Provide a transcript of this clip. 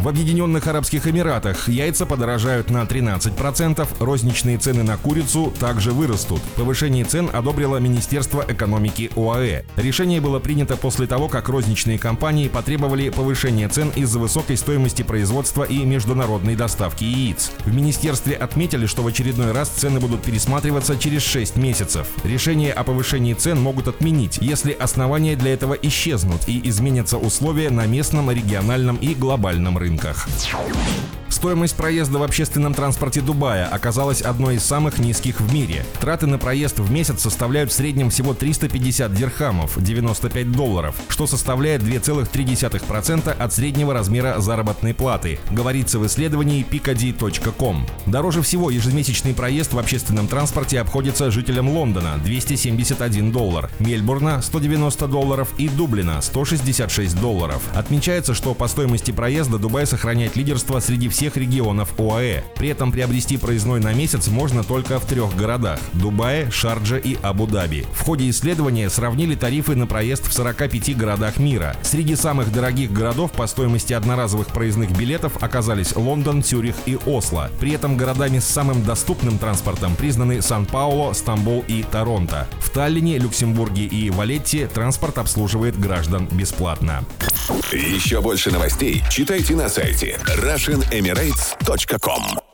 В Объединенных Арабских Эмиратах яйца подорожают на 13%, розничные цены на курицу также вырастут. Повышение цен одобрило Министерство экономики ОАЭ. Решение было принято после того, как розничные компании потребовали повышения цен из-за высокой стоимости производства и международной доставки яиц. В министерстве отметили, что в очередной раз цены будут пересматриваться через 6 месяцев. Решение о повышении цен могут отменить, если основания для этого исчезнут и изменятся условия на местном, региональном и глобальном рынке рынках. Стоимость проезда в общественном транспорте Дубая оказалась одной из самых низких в мире. Траты на проезд в месяц составляют в среднем всего 350 дирхамов, 95 долларов, что составляет 2,3% от среднего размера заработной платы, говорится в исследовании picadi.com. Дороже всего ежемесячный проезд в общественном транспорте обходится жителям Лондона – 271 доллар, Мельбурна – 190 долларов и Дублина – 166 долларов. Отмечается, что по стоимости проезда Дубай сохраняет лидерство среди всех регионов ОАЭ. При этом приобрести проездной на месяц можно только в трех городах – Дубае, Шардже и Абу-Даби. В ходе исследования сравнили тарифы на проезд в 45 городах мира. Среди самых дорогих городов по стоимости одноразовых проездных билетов оказались Лондон, Цюрих и Осло. При этом городами с самым доступным транспортом признаны Сан-Пауло, Стамбул и Торонто. В Таллине, Люксембурге и Валетте транспорт обслуживает граждан бесплатно. Еще больше новостей читайте на сайте RussianEmirates.com